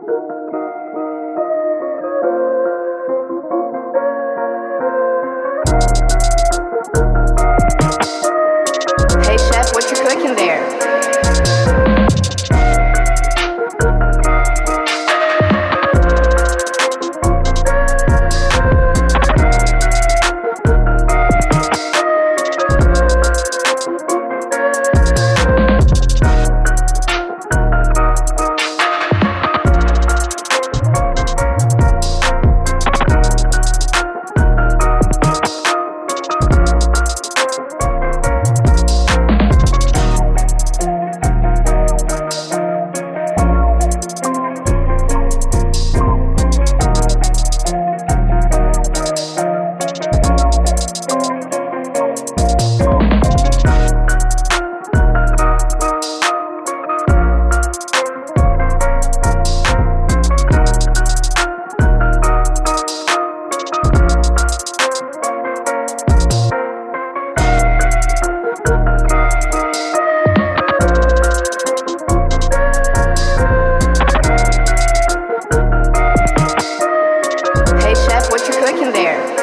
Hey chef, what you cooking there? you're cooking there.